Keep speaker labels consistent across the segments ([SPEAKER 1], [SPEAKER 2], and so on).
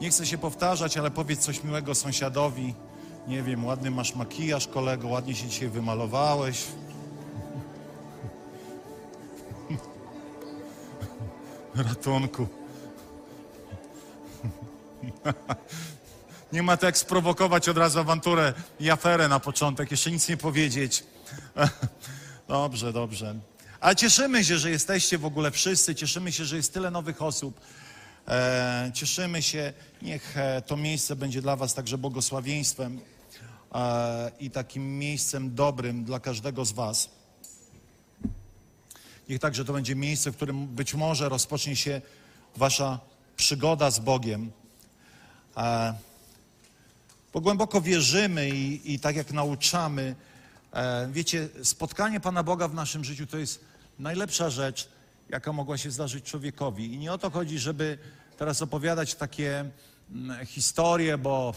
[SPEAKER 1] Nie chcę się powtarzać, ale powiedz coś miłego sąsiadowi. Nie wiem, ładny masz makijaż, kolego, ładnie się dzisiaj wymalowałeś. Ratunku. Nie ma to jak sprowokować od razu awanturę i aferę na początek, jeszcze nic nie powiedzieć. Dobrze, dobrze. Ale cieszymy się, że jesteście w ogóle wszyscy, cieszymy się, że jest tyle nowych osób. E, cieszymy się, niech e, to miejsce będzie dla Was także błogosławieństwem e, i takim miejscem dobrym dla każdego z Was. Niech także to będzie miejsce, w którym być może rozpocznie się Wasza przygoda z Bogiem. Bo głęboko wierzymy i, i tak jak nauczamy, wiecie, spotkanie Pana Boga w naszym życiu to jest najlepsza rzecz, jaka mogła się zdarzyć człowiekowi. I nie o to chodzi, żeby teraz opowiadać takie mm, historie, bo,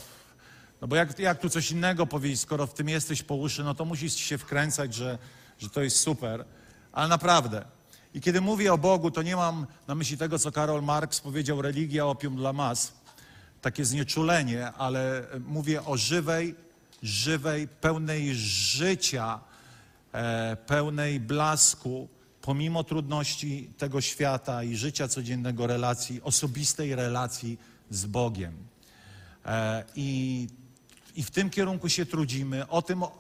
[SPEAKER 1] no bo jak, jak tu coś innego powiedzieć, skoro w tym jesteś po uszy, no to musisz się wkręcać, że, że to jest super. Ale naprawdę. I kiedy mówię o Bogu, to nie mam na myśli tego, co Karol Marx powiedział, religia opium dla mas, takie znieczulenie, ale mówię o żywej, żywej, pełnej życia, e, pełnej blasku, pomimo trudności tego świata i życia codziennego, relacji, osobistej relacji z Bogiem. E, I, i w tym kierunku się trudzimy, o tym o,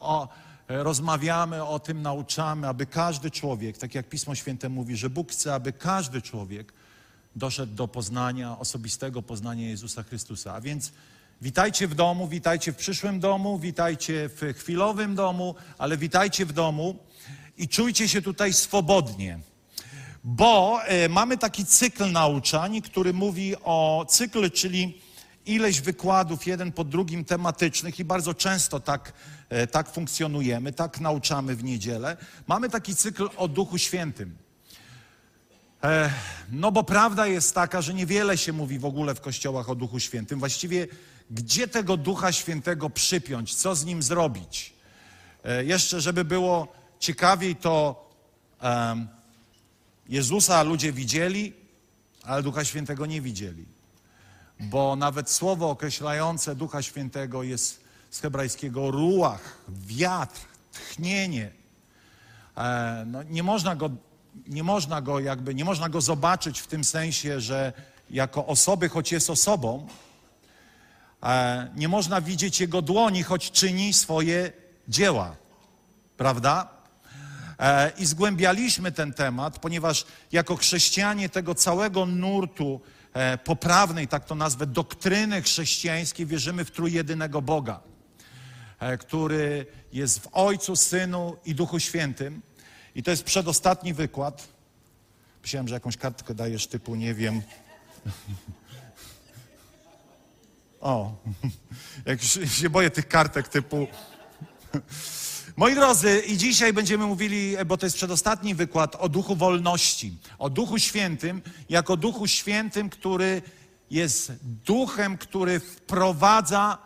[SPEAKER 1] o, rozmawiamy, o tym nauczamy, aby każdy człowiek, tak jak Pismo Święte mówi, że Bóg chce, aby każdy człowiek doszedł do poznania, osobistego poznania Jezusa Chrystusa. A więc witajcie w domu, witajcie w przyszłym domu, witajcie w chwilowym domu, ale witajcie w domu i czujcie się tutaj swobodnie. Bo e, mamy taki cykl nauczań, który mówi o cykl, czyli ileś wykładów, jeden po drugim tematycznych i bardzo często tak, e, tak funkcjonujemy, tak nauczamy w niedzielę. Mamy taki cykl o Duchu Świętym. E, no bo prawda jest taka, że niewiele się mówi w ogóle w kościołach o Duchu Świętym. Właściwie gdzie tego Ducha Świętego przypiąć, co z nim zrobić? Jeszcze, żeby było ciekawiej, to um, Jezusa ludzie widzieli, ale Ducha Świętego nie widzieli. Bo nawet słowo określające Ducha Świętego jest z hebrajskiego ruach, wiatr, tchnienie. E, no, nie można go nie można go jakby, nie można go zobaczyć w tym sensie, że jako osoby, choć jest osobą, e, nie można widzieć jego dłoni, choć czyni swoje dzieła. Prawda? E, I zgłębialiśmy ten temat, ponieważ jako chrześcijanie tego całego nurtu e, poprawnej, tak to nazwę, doktryny chrześcijańskiej, wierzymy w trójjedynego Boga, który jest w Ojcu, Synu i Duchu Świętym. I to jest przedostatni wykład. Myślałem, że jakąś kartkę dajesz typu, nie wiem. O, jak się boję tych kartek typu. Moi drodzy, i dzisiaj będziemy mówili, bo to jest przedostatni wykład, o duchu wolności, o duchu świętym, jako duchu świętym, który jest duchem, który wprowadza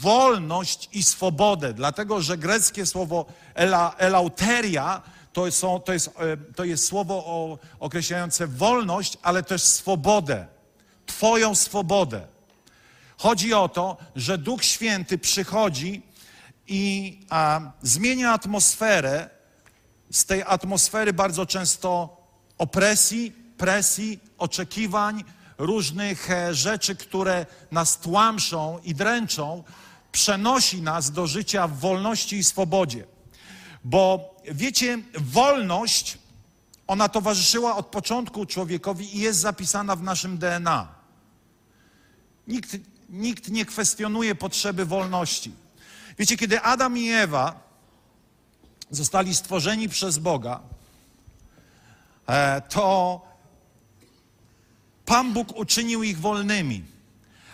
[SPEAKER 1] wolność i swobodę. Dlatego, że greckie słowo ela, elauteria to, są, to, jest, e, to jest słowo o, określające wolność, ale też swobodę. Twoją swobodę. Chodzi o to, że Duch Święty przychodzi i a, zmienia atmosferę z tej atmosfery bardzo często opresji, presji, oczekiwań, różnych e, rzeczy, które nas tłamszą i dręczą, przenosi nas do życia w wolności i swobodzie. Bo wiecie, wolność, ona towarzyszyła od początku człowiekowi i jest zapisana w naszym DNA. Nikt, nikt nie kwestionuje potrzeby wolności. Wiecie, kiedy Adam i Ewa zostali stworzeni przez Boga, e, to Pan Bóg uczynił ich wolnymi.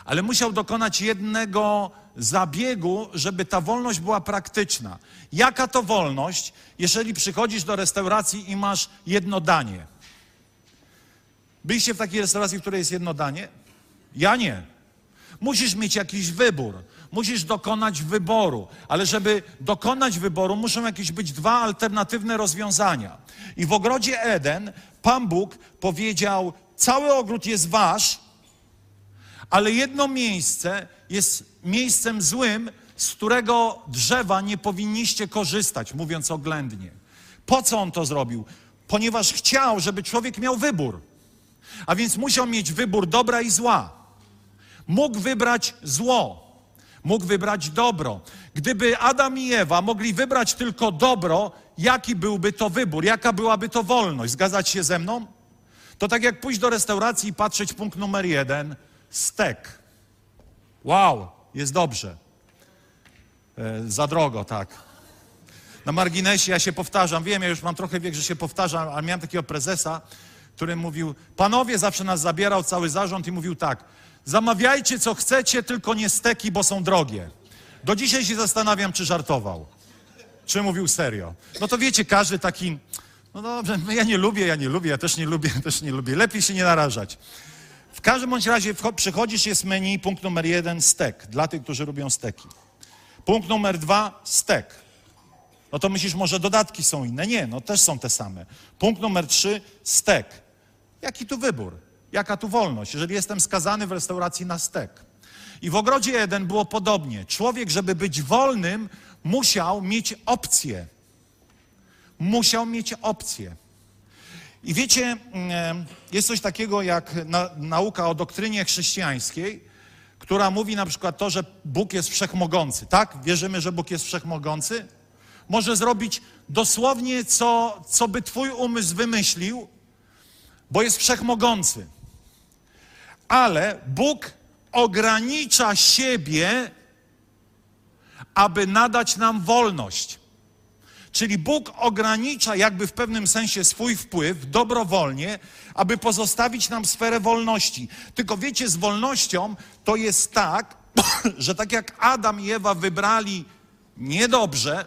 [SPEAKER 1] ale musiał dokonać jednego zabiegu, żeby ta wolność była praktyczna. Jaka to wolność, jeżeli przychodzisz do restauracji i masz jedno danie? Byliście w takiej restauracji, w której jest jedno danie? Ja nie. Musisz mieć jakiś wybór. Musisz dokonać wyboru, ale żeby dokonać wyboru, muszą jakieś być dwa alternatywne rozwiązania. I w ogrodzie Eden Pan Bóg powiedział: Cały ogród jest wasz, ale jedno miejsce jest miejscem złym, z którego drzewa nie powinniście korzystać, mówiąc oględnie. Po co on to zrobił? Ponieważ chciał, żeby człowiek miał wybór. A więc musiał mieć wybór dobra i zła. Mógł wybrać zło, mógł wybrać dobro. Gdyby Adam i Ewa mogli wybrać tylko dobro, jaki byłby to wybór, jaka byłaby to wolność? Zgadzać się ze mną? To tak jak pójść do restauracji i patrzeć punkt numer jeden, stek. Wow, jest dobrze. E, za drogo, tak. Na marginesie ja się powtarzam, wiem, ja już mam trochę wiek, że się powtarzam, ale miałem takiego prezesa, który mówił, panowie, zawsze nas zabierał cały zarząd i mówił tak, zamawiajcie co chcecie, tylko nie steki, bo są drogie. Do dzisiaj się zastanawiam, czy żartował, czy mówił serio. No to wiecie, każdy taki, no dobrze, ja nie lubię, ja nie lubię, ja też nie lubię, też nie lubię. Lepiej się nie narażać. W każdym bądź razie przychodzisz, jest menu, punkt numer jeden, stek, dla tych, którzy lubią steki. Punkt numer dwa, stek. No to myślisz, może dodatki są inne? Nie, no też są te same. Punkt numer trzy, stek. Jaki tu wybór? Jaka tu wolność? Jeżeli jestem skazany w restauracji na stek. I w ogrodzie Eden było podobnie. Człowiek, żeby być wolnym, musiał mieć opcję. Musiał mieć opcję. I wiecie, mm, jest coś takiego jak na, nauka o doktrynie chrześcijańskiej, która mówi na przykład to, że Bóg jest wszechmogący. Tak? Wierzymy, że Bóg jest wszechmogący? Może zrobić dosłownie, co, co by Twój umysł wymyślił, bo jest wszechmogący. Ale Bóg ogranicza siebie, aby nadać nam wolność. Czyli Bóg ogranicza jakby w pewnym sensie swój wpływ dobrowolnie, aby pozostawić nam sferę wolności. Tylko wiecie, z wolnością to jest tak, że tak jak Adam i Ewa wybrali niedobrze,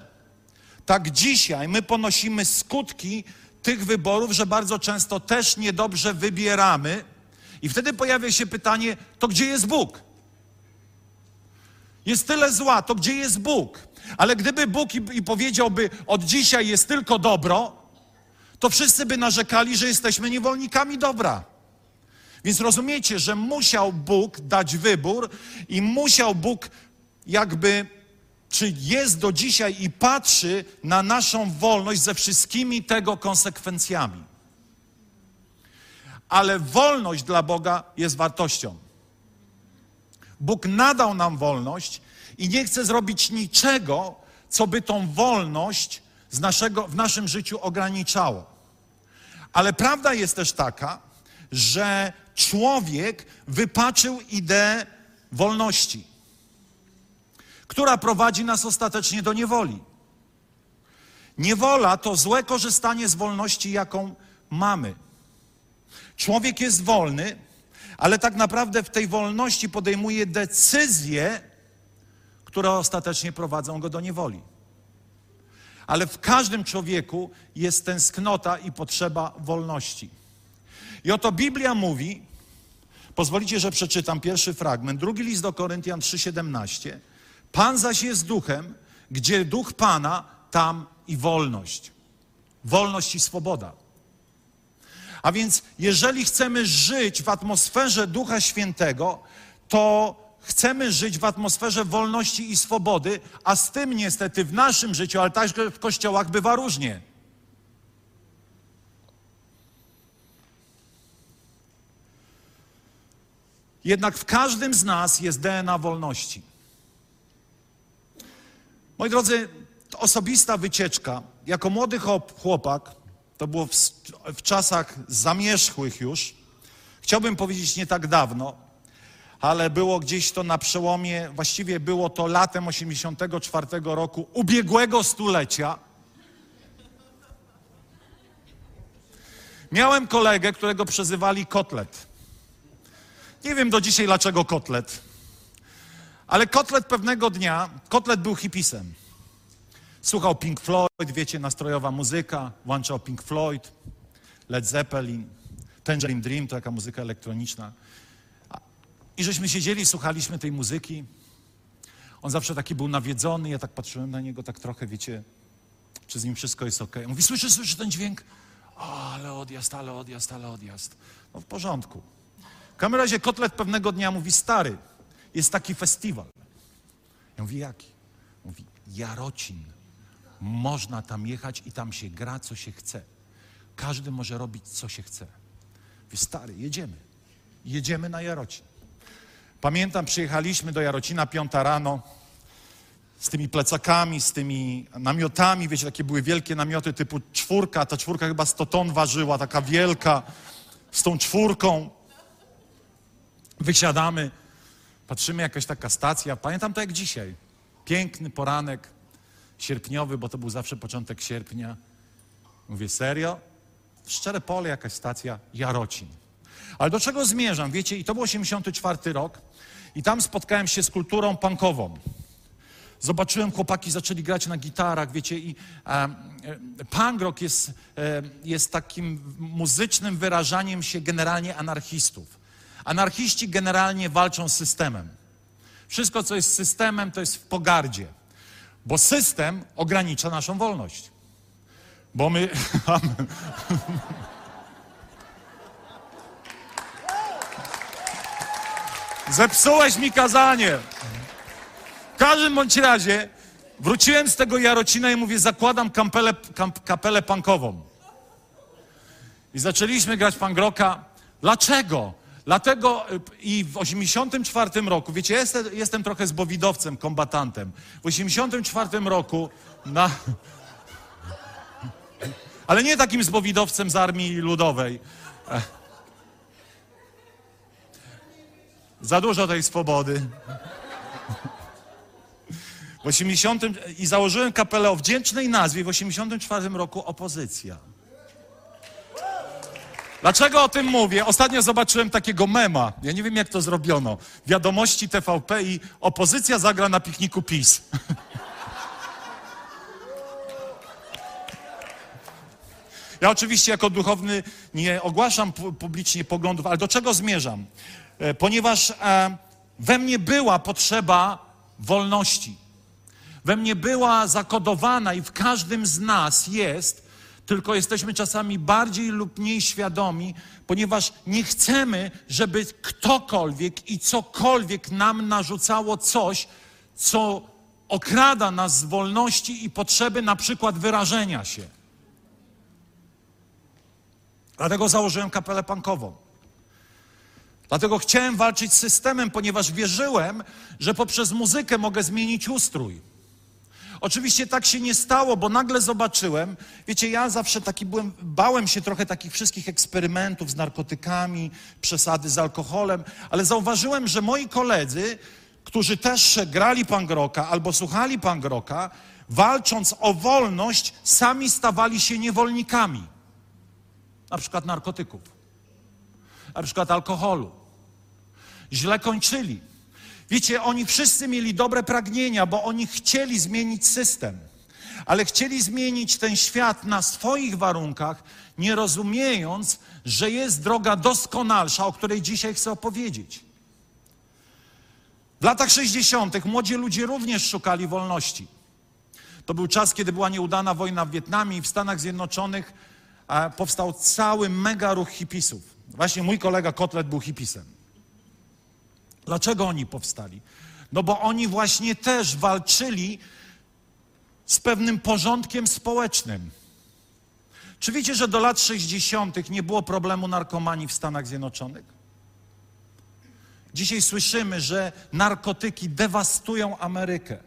[SPEAKER 1] tak dzisiaj my ponosimy skutki tych wyborów, że bardzo często też niedobrze wybieramy. I wtedy pojawia się pytanie: to gdzie jest Bóg? Jest tyle zła, to gdzie jest Bóg? Ale gdyby Bóg i, i powiedziałby, od dzisiaj jest tylko dobro, to wszyscy by narzekali, że jesteśmy niewolnikami dobra. Więc rozumiecie, że musiał Bóg dać wybór i musiał Bóg jakby, czy jest do dzisiaj i patrzy na naszą wolność ze wszystkimi tego konsekwencjami. Ale wolność dla Boga jest wartością. Bóg nadał nam wolność i nie chce zrobić niczego, co by tą wolność naszego, w naszym życiu ograniczało. Ale prawda jest też taka, że człowiek wypaczył ideę wolności, która prowadzi nas ostatecznie do niewoli. Niewola to złe korzystanie z wolności, jaką mamy. Człowiek jest wolny, ale tak naprawdę w tej wolności podejmuje decyzje, które ostatecznie prowadzą go do niewoli. Ale w każdym człowieku jest tęsknota i potrzeba wolności. I oto Biblia mówi, pozwolicie, że przeczytam pierwszy fragment, drugi list do Koryntian 3,17. Pan zaś jest duchem, gdzie duch Pana, tam i wolność. Wolność i swoboda. A więc, jeżeli chcemy żyć w atmosferze Ducha Świętego, to chcemy żyć w atmosferze wolności i swobody, a z tym niestety w naszym życiu, ale także w kościołach bywa różnie. Jednak w każdym z nas jest DNA wolności. Moi drodzy, osobista wycieczka. Jako młody chłopak, to było w, w czasach zamierzchłych już, chciałbym powiedzieć nie tak dawno, ale było gdzieś to na przełomie, właściwie było to latem 84 roku ubiegłego stulecia. Miałem kolegę, którego przezywali Kotlet. Nie wiem do dzisiaj dlaczego Kotlet. Ale Kotlet pewnego dnia, Kotlet był hipisem. Słuchał Pink Floyd, wiecie, nastrojowa muzyka, włączał Pink Floyd, Led Zeppelin, Tangerine Dream, to taka muzyka elektroniczna. I żeśmy siedzieli, słuchaliśmy tej muzyki. On zawsze taki był nawiedzony, ja tak patrzyłem na niego tak trochę, wiecie, czy z nim wszystko jest ok. Mówi, słyszysz, słyszysz ten dźwięk? O, ale odjazd, ale odjazd, ale odjazd. No w porządku. W każdym razie Kotlet pewnego dnia mówi, stary, jest taki festiwal. Ja mówię, jaki? Mówi, Jarocin. Można tam jechać i tam się gra, co się chce. Każdy może robić, co się chce. Mówię, stary, jedziemy. Jedziemy na Jarocin. Pamiętam, przyjechaliśmy do Jarocina piąta rano z tymi plecakami, z tymi namiotami. Wiecie, takie były wielkie namioty typu czwórka. Ta czwórka chyba 100 ton ważyła, taka wielka. Z tą czwórką wysiadamy, patrzymy, jakaś taka stacja. Pamiętam to jak dzisiaj. Piękny poranek sierpniowy, bo to był zawsze początek sierpnia. Mówię, serio? Szczere pole, jakaś stacja, Jarocin. Ale do czego zmierzam? Wiecie, i to był 84 rok i tam spotkałem się z kulturą punkową. Zobaczyłem, chłopaki zaczęli grać na gitarach, wiecie, i e, punk rock jest, e, jest takim muzycznym wyrażaniem się generalnie anarchistów. Anarchiści generalnie walczą z systemem. Wszystko, co jest systemem, to jest w pogardzie, bo system ogranicza naszą wolność. Bo my. Zepsułeś mi kazanie. W każdym bądź razie wróciłem z tego Jarocina i mówię, zakładam kamp, kapelę punkową. I zaczęliśmy grać punk rocka. Dlaczego? Dlatego y, i w 84 roku, wiecie, jestem, jestem trochę zbowidowcem, kombatantem. W 84 roku na... Ale nie takim zbowidowcem z Armii Ludowej. Za dużo tej swobody. W 80 i założyłem kapelę o wdzięcznej nazwie w 84 roku Opozycja. Dlaczego o tym mówię? Ostatnio zobaczyłem takiego mema. Ja nie wiem, jak to zrobiono. Wiadomości TVP i opozycja zagra na pikniku PiS. Ja oczywiście jako duchowny nie ogłaszam publicznie poglądów, ale do czego zmierzam? E, ponieważ e, we mnie była potrzeba wolności. We mnie była zakodowana i w każdym z nas jest, tylko jesteśmy czasami bardziej lub mniej świadomi, ponieważ nie chcemy, żeby ktokolwiek i cokolwiek nam narzucało coś, co okrada nas z wolności i potrzeby na przykład wyrażenia się. Dlatego założyłem kapelę punkową. Dlatego chciałem walczyć z systemem, ponieważ wierzyłem, że poprzez muzykę mogę zmienić ustrój. Oczywiście tak się nie stało, bo nagle zobaczyłem, wiecie, ja zawsze taki byłem, bałem się trochę takich wszystkich eksperymentów z narkotykami, przesady z alkoholem, ale zauważyłem, że moi koledzy, którzy też grali pangroka albo słuchali pangroka, walcząc o wolność, sami stawali się niewolnikami. Na przykład narkotyków, na przykład alkoholu. Źle kończyli. Wiecie, oni wszyscy mieli dobre pragnienia, bo oni chcieli zmienić system, ale chcieli zmienić ten świat na swoich warunkach, nie rozumiejąc, że jest droga doskonalsza, o której dzisiaj chcę opowiedzieć. W latach 60. młodzi ludzie również szukali wolności. To był czas, kiedy była nieudana wojna w Wietnamie i w Stanach Zjednoczonych powstał cały mega ruch hipisów. Właśnie mój kolega Kotlet był hipisem. Dlaczego oni powstali? No bo oni właśnie też walczyli z pewnym porządkiem społecznym. Czy wiecie, że do lat 60. nie było problemu narkomanii w Stanach Zjednoczonych? Dzisiaj słyszymy, że narkotyki dewastują Amerykę.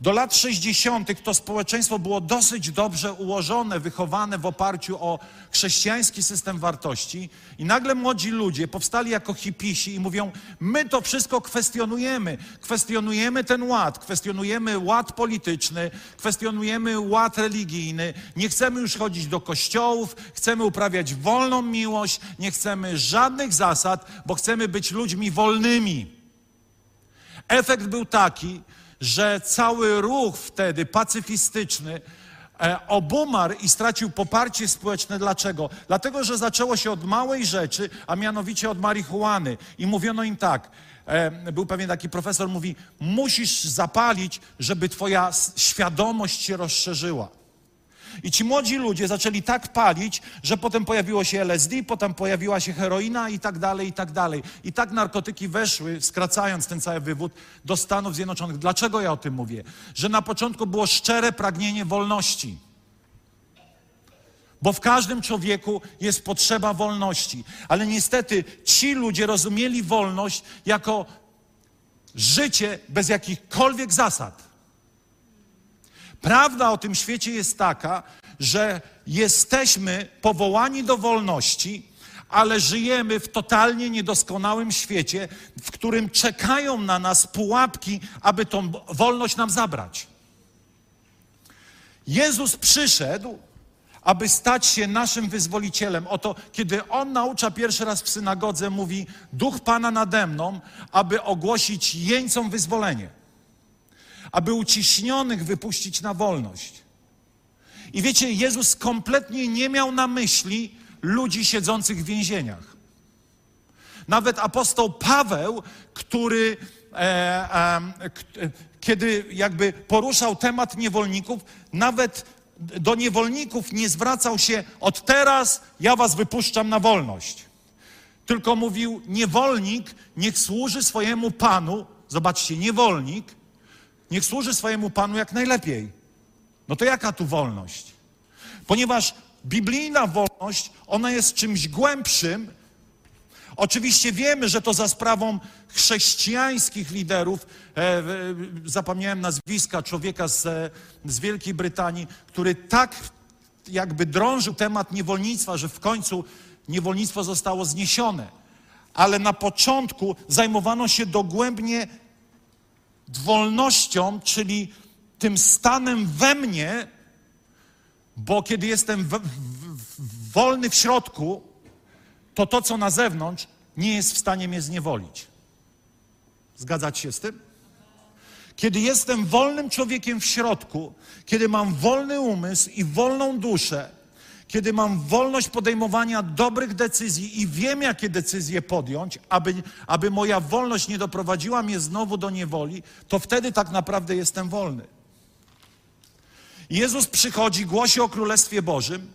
[SPEAKER 1] Do lat 60. to społeczeństwo było dosyć dobrze ułożone, wychowane w oparciu o chrześcijański system wartości, i nagle młodzi ludzie powstali jako hipisi i mówią: My to wszystko kwestionujemy. Kwestionujemy ten ład, kwestionujemy ład polityczny, kwestionujemy ład religijny. Nie chcemy już chodzić do kościołów, chcemy uprawiać wolną miłość, nie chcemy żadnych zasad, bo chcemy być ludźmi wolnymi. Efekt był taki, że cały ruch wtedy pacyfistyczny e, obumarł i stracił poparcie społeczne. Dlaczego? Dlatego, że zaczęło się od małej rzeczy, a mianowicie od marihuany. I mówiono im tak, e, był pewien taki profesor, mówi, musisz zapalić, żeby twoja świadomość się rozszerzyła. I ci młodzi ludzie zaczęli tak palić, że potem pojawiło się LSD, potem pojawiła się heroina i tak dalej, i tak dalej. I tak narkotyki weszły, skracając ten cały wywód, do Stanów Zjednoczonych. Dlaczego ja o tym mówię? Że na początku było szczere pragnienie wolności. Bo w każdym człowieku jest potrzeba wolności. Ale niestety ci ludzie rozumieli wolność jako życie bez jakichkolwiek zasad. Prawda o tym świecie jest taka, że jesteśmy powołani do wolności, ale żyjemy w totalnie niedoskonałym świecie, w którym czekają na nas pułapki, aby tą wolność nam zabrać. Jezus przyszedł, aby stać się naszym wyzwolicielem. Oto, kiedy On naucza pierwszy raz w synagodze, mówi: Duch Pana nade mną, aby ogłosić jeńcom wyzwolenie aby uciśnionych wypuścić na wolność. I wiecie, Jezus kompletnie nie miał na myśli ludzi siedzących w więzieniach. Nawet apostoł Paweł, który e, e, kiedy jakby poruszał temat niewolników, nawet do niewolników nie zwracał się od teraz ja was wypuszczam na wolność. Tylko mówił niewolnik niech służy swojemu panu. Zobaczcie, niewolnik niech służy swojemu Panu jak najlepiej. No to jaka tu wolność? Ponieważ biblijna wolność, ona jest czymś głębszym. Oczywiście wiemy, że to za sprawą chrześcijańskich liderów, e, e, zapomniałem nazwiska człowieka z, e, z Wielkiej Brytanii, który tak jakby drążył temat niewolnictwa, że w końcu niewolnictwo zostało zniesione. Ale na początku zajmowano się dogłębnie wolnością, czyli tym stanem we mnie, bo kiedy jestem w, w, w, wolny w środku, to to, co na zewnątrz, nie jest w stanie mnie zniewolić. Zgadzać się z tym? Kiedy jestem wolnym człowiekiem w środku, kiedy mam wolny umysł i wolną duszę, kiedy mam wolność podejmowania dobrych decyzji i wiem, jakie decyzje podjąć, aby, aby moja wolność nie doprowadziła mnie znowu do niewoli, to wtedy tak naprawdę jestem wolny. Jezus przychodzi, głosi o Królestwie Bożym,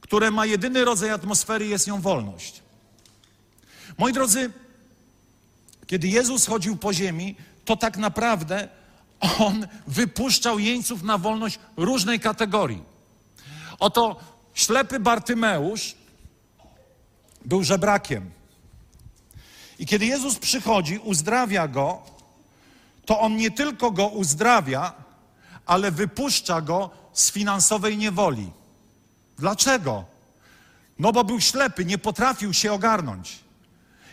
[SPEAKER 1] które ma jedyny rodzaj atmosfery, jest nią wolność. Moi drodzy, kiedy Jezus chodził po ziemi, to tak naprawdę on wypuszczał jeńców na wolność różnej kategorii. Oto ślepy Bartymeusz był żebrakiem. I kiedy Jezus przychodzi, uzdrawia go, to on nie tylko go uzdrawia, ale wypuszcza go z finansowej niewoli. Dlaczego? No bo był ślepy, nie potrafił się ogarnąć.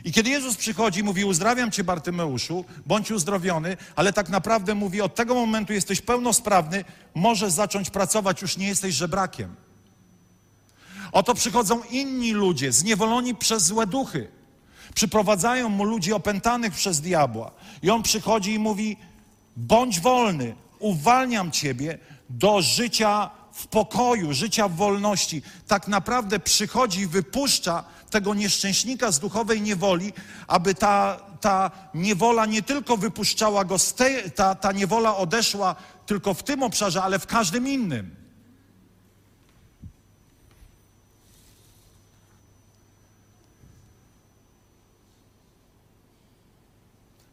[SPEAKER 1] I kiedy Jezus przychodzi, mówi: Uzdrawiam cię, Bartymeuszu, bądź uzdrowiony, ale tak naprawdę mówi: Od tego momentu jesteś pełnosprawny, możesz zacząć pracować, już nie jesteś żebrakiem. Oto przychodzą inni ludzie, zniewoloni przez złe duchy. Przyprowadzają mu ludzi opętanych przez diabła. I on przychodzi i mówi: Bądź wolny, uwalniam ciebie do życia w pokoju, życia w wolności. Tak naprawdę przychodzi i wypuszcza tego nieszczęśnika z duchowej niewoli, aby ta, ta niewola nie tylko wypuszczała go z tej, ta, ta niewola odeszła tylko w tym obszarze, ale w każdym innym.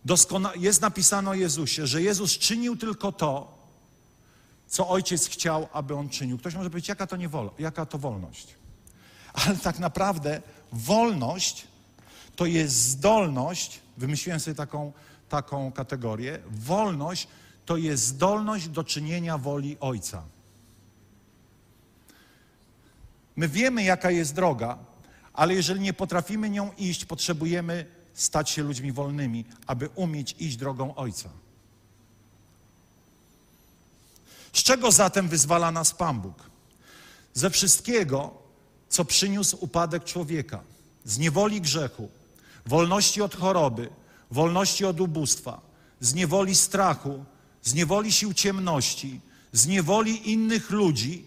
[SPEAKER 1] Doskona jest napisane o Jezusie, że Jezus czynił tylko to, co Ojciec chciał, aby On czynił. Ktoś może powiedzieć, jaka to, niewola, jaka to wolność? Ale tak naprawdę wolność to jest zdolność, wymyśliłem sobie taką, taką kategorię, wolność to jest zdolność do czynienia woli Ojca. My wiemy, jaka jest droga, ale jeżeli nie potrafimy nią iść, potrzebujemy stać się ludźmi wolnymi, aby umieć iść drogą Ojca. Z czego zatem wyzwala nas Pan Bóg? Ze wszystkiego, co przyniósł upadek człowieka, z niewoli grzechu, wolności od choroby, wolności od ubóstwa, z niewoli strachu, z niewoli sił ciemności, z niewoli innych ludzi.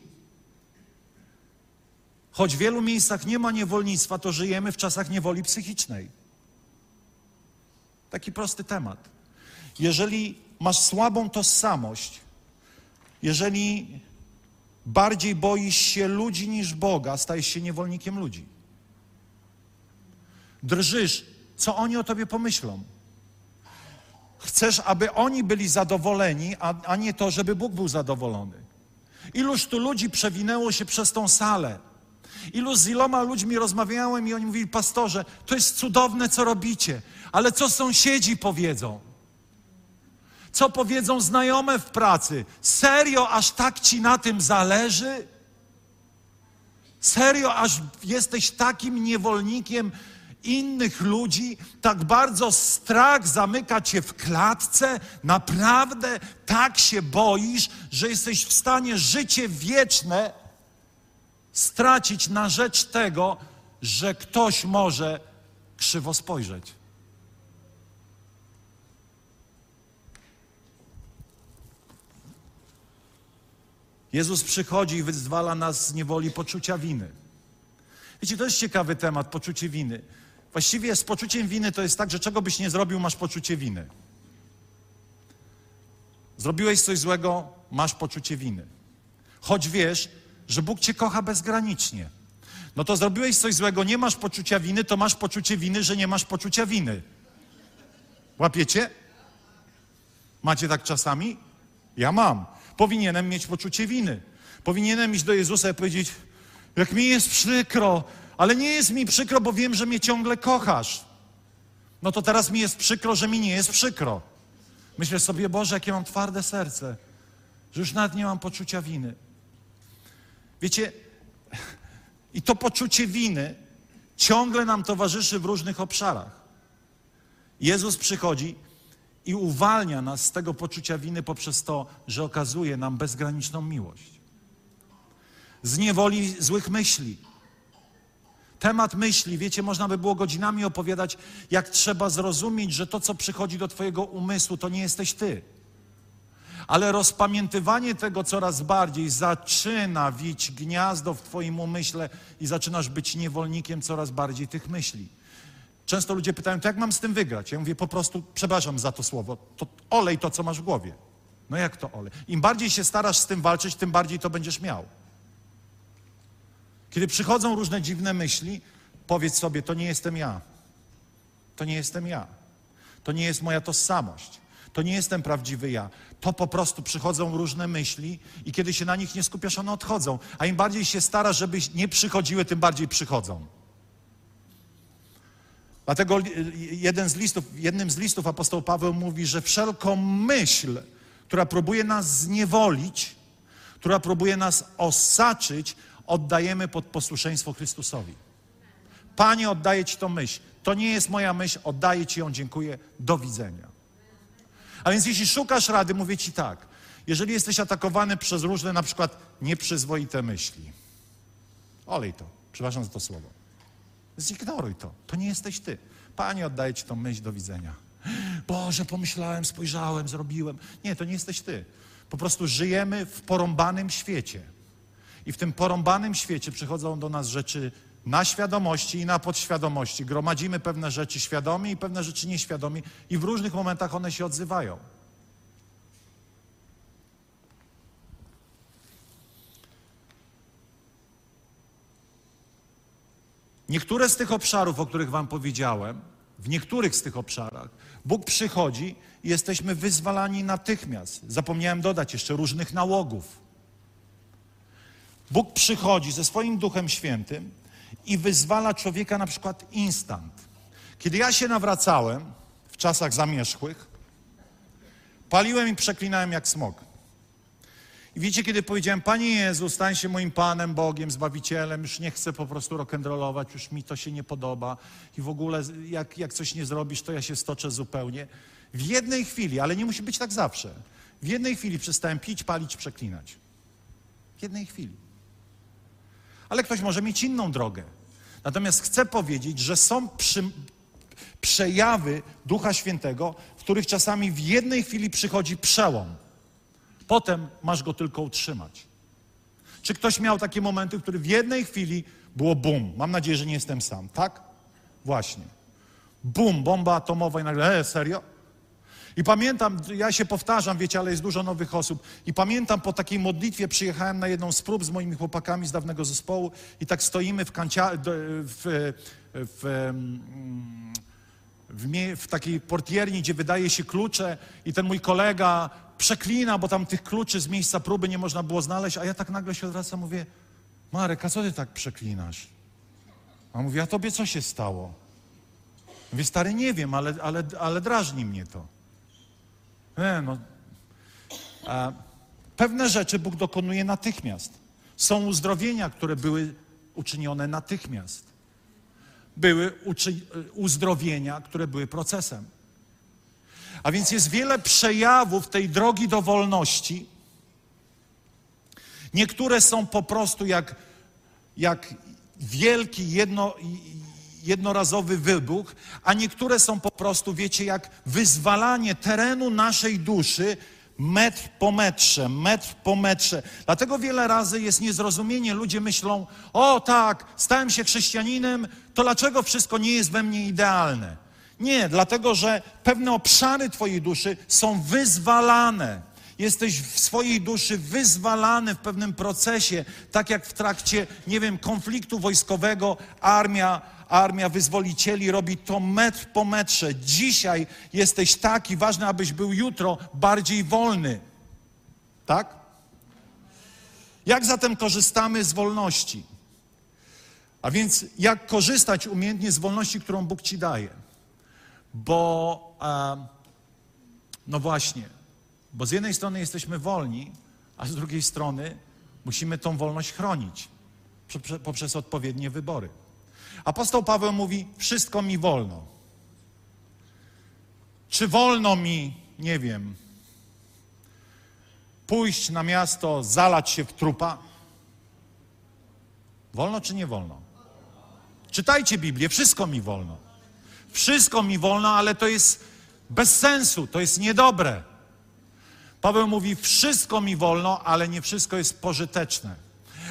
[SPEAKER 1] Choć w wielu miejscach nie ma niewolnictwa, to żyjemy w czasach niewoli psychicznej. Taki prosty temat. Jeżeli masz słabą tożsamość, jeżeli bardziej boisz się ludzi niż Boga, stajesz się niewolnikiem ludzi. Drżysz, co oni o tobie pomyślą. Chcesz, aby oni byli zadowoleni, a, a nie to, żeby Bóg był zadowolony. Iluż tu ludzi przewinęło się przez tą salę. Ilu z iloma ludźmi rozmawiałem i oni mówili, pastorze, to jest cudowne, co robicie, ale co sąsiedzi powiedzą? Co powiedzą znajome w pracy? Serio, aż tak ci na tym zależy? Serio, aż jesteś takim niewolnikiem innych ludzi? Tak bardzo strach zamyka cię w klatce? Naprawdę tak się boisz, że jesteś w stanie życie wieczne stracić na rzecz tego, że ktoś może krzywo spojrzeć? Jezus przychodzi i wyzwala nas z niewoli poczucia winy. Wiecie, to jest ciekawy temat, poczucie winy. Właściwie z poczuciem winy to jest tak, że czego byś nie zrobił, masz poczucie winy. Zrobiłeś coś złego, masz poczucie winy. Choć wiesz, że Bóg cię kocha bezgranicznie. No to zrobiłeś coś złego, nie masz poczucia winy, to masz poczucie winy, że nie masz poczucia winy. Łapiecie? Macie tak czasami? Ja mam. Powinienem mieć poczucie winy. Powinienem iść do Jezusa i powiedzieć: Jak mi jest przykro, ale nie jest mi przykro, bo wiem, że mnie ciągle kochasz. No to teraz mi jest przykro, że mi nie jest przykro. Myślę sobie, Boże, jakie mam twarde serce, że już nawet nie mam poczucia winy. Wiecie, i to poczucie winy ciągle nam towarzyszy w różnych obszarach. Jezus przychodzi i uwalnia nas z tego poczucia winy poprzez to, że okazuje nam bezgraniczną miłość. Z niewoli złych myśli. Temat myśli, wiecie, można by było godzinami opowiadać, jak trzeba zrozumieć, że to, co przychodzi do Twojego umysłu, to nie jesteś Ty. Ale rozpamiętywanie tego coraz bardziej zaczyna wić gniazdo w Twoim umyśle i zaczynasz być niewolnikiem coraz bardziej tych myśli. Często ludzie pytają, to jak mam z tym wygrać? Ja mówię po prostu, przepraszam za to słowo, to olej to, co masz w głowie. No jak to olej? Im bardziej się starasz z tym walczyć, tym bardziej to będziesz miał. Kiedy przychodzą różne dziwne myśli, powiedz sobie, to nie jestem ja. To nie jestem ja. To nie jest moja tożsamość. To nie jestem prawdziwy ja. To po prostu przychodzą różne myśli i kiedy się na nich nie skupiasz, one odchodzą. A im bardziej się starasz, żeby nie przychodziły, tym bardziej przychodzą. Dlatego jeden z listów, jednym z listów apostoł Paweł mówi, że wszelką myśl, która próbuje nas zniewolić, która próbuje nas osaczyć, oddajemy pod posłuszeństwo Chrystusowi. Panie, oddaję Ci tą myśl. To nie jest moja myśl, oddaję Ci ją, dziękuję, do widzenia. A więc jeśli szukasz rady, mówię Ci tak. Jeżeli jesteś atakowany przez różne na przykład nieprzyzwoite myśli, olej to, przepraszam za to słowo. Zignoruj to. To nie jesteś ty. Panie, oddaję ci tą myśl do widzenia. Boże, pomyślałem, spojrzałem, zrobiłem. Nie, to nie jesteś ty. Po prostu żyjemy w porąbanym świecie. I w tym porąbanym świecie przychodzą do nas rzeczy na świadomości i na podświadomości. Gromadzimy pewne rzeczy świadomie i pewne rzeczy nieświadomie, i w różnych momentach one się odzywają. Niektóre z tych obszarów, o których Wam powiedziałem, w niektórych z tych obszarach, Bóg przychodzi i jesteśmy wyzwalani natychmiast. Zapomniałem dodać jeszcze różnych nałogów. Bóg przychodzi ze swoim Duchem Świętym i wyzwala człowieka na przykład instant. Kiedy ja się nawracałem w czasach zamierzchłych, paliłem i przeklinałem jak smog. I wiecie, kiedy powiedziałem, Panie Jezu, stań się moim Panem, Bogiem, Zbawicielem, już nie chcę po prostu rock'n'rollować, już mi to się nie podoba i w ogóle jak, jak coś nie zrobisz, to ja się stoczę zupełnie. W jednej chwili, ale nie musi być tak zawsze, w jednej chwili przestałem pić, palić, przeklinać. W jednej chwili. Ale ktoś może mieć inną drogę. Natomiast chcę powiedzieć, że są przy, przejawy Ducha Świętego, w których czasami w jednej chwili przychodzi przełom. Potem masz go tylko utrzymać. Czy ktoś miał takie momenty, w których w jednej chwili było bum? Mam nadzieję, że nie jestem sam, tak? Właśnie. Bum, bomba atomowa i nagle, e, serio? I pamiętam, ja się powtarzam, wiecie, ale jest dużo nowych osób. I pamiętam po takiej modlitwie przyjechałem na jedną z prób z moimi chłopakami z dawnego zespołu i tak stoimy w, kancia, w, w, w, w, w takiej portierni, gdzie wydaje się klucze i ten mój kolega przeklina, bo tam tych kluczy z miejsca próby nie można było znaleźć, a ja tak nagle się odwracam, mówię, Marek, a co ty tak przeklinasz? A mówi, a tobie co się stało? Mówię, stary, nie wiem, ale, ale, ale drażni mnie to. Nie, no. Pewne rzeczy Bóg dokonuje natychmiast. Są uzdrowienia, które były uczynione natychmiast. Były uzdrowienia, które były procesem. A więc jest wiele przejawów tej drogi do wolności. Niektóre są po prostu jak, jak wielki jedno, jednorazowy wybuch, a niektóre są po prostu, wiecie, jak wyzwalanie terenu naszej duszy metr po metrze, metr po metrze. Dlatego wiele razy jest niezrozumienie. Ludzie myślą, o tak, stałem się chrześcijaninem, to dlaczego wszystko nie jest we mnie idealne? Nie, dlatego że pewne obszary Twojej duszy są wyzwalane. Jesteś w swojej duszy wyzwalany w pewnym procesie, tak jak w trakcie, nie wiem, konfliktu wojskowego armia, armia wyzwolicieli robi to metr po metrze. Dzisiaj jesteś taki, ważny, abyś był jutro bardziej wolny. Tak? Jak zatem korzystamy z wolności? A więc jak korzystać umiejętnie z wolności, którą Bóg ci daje? Bo, no właśnie, bo z jednej strony jesteśmy wolni, a z drugiej strony musimy tą wolność chronić poprzez odpowiednie wybory. Apostoł Paweł mówi: Wszystko mi wolno. Czy wolno mi, nie wiem, pójść na miasto, zalać się w trupa? Wolno czy nie wolno? Czytajcie Biblię, wszystko mi wolno. Wszystko mi wolno, ale to jest bez sensu, to jest niedobre. Paweł mówi: Wszystko mi wolno, ale nie wszystko jest pożyteczne.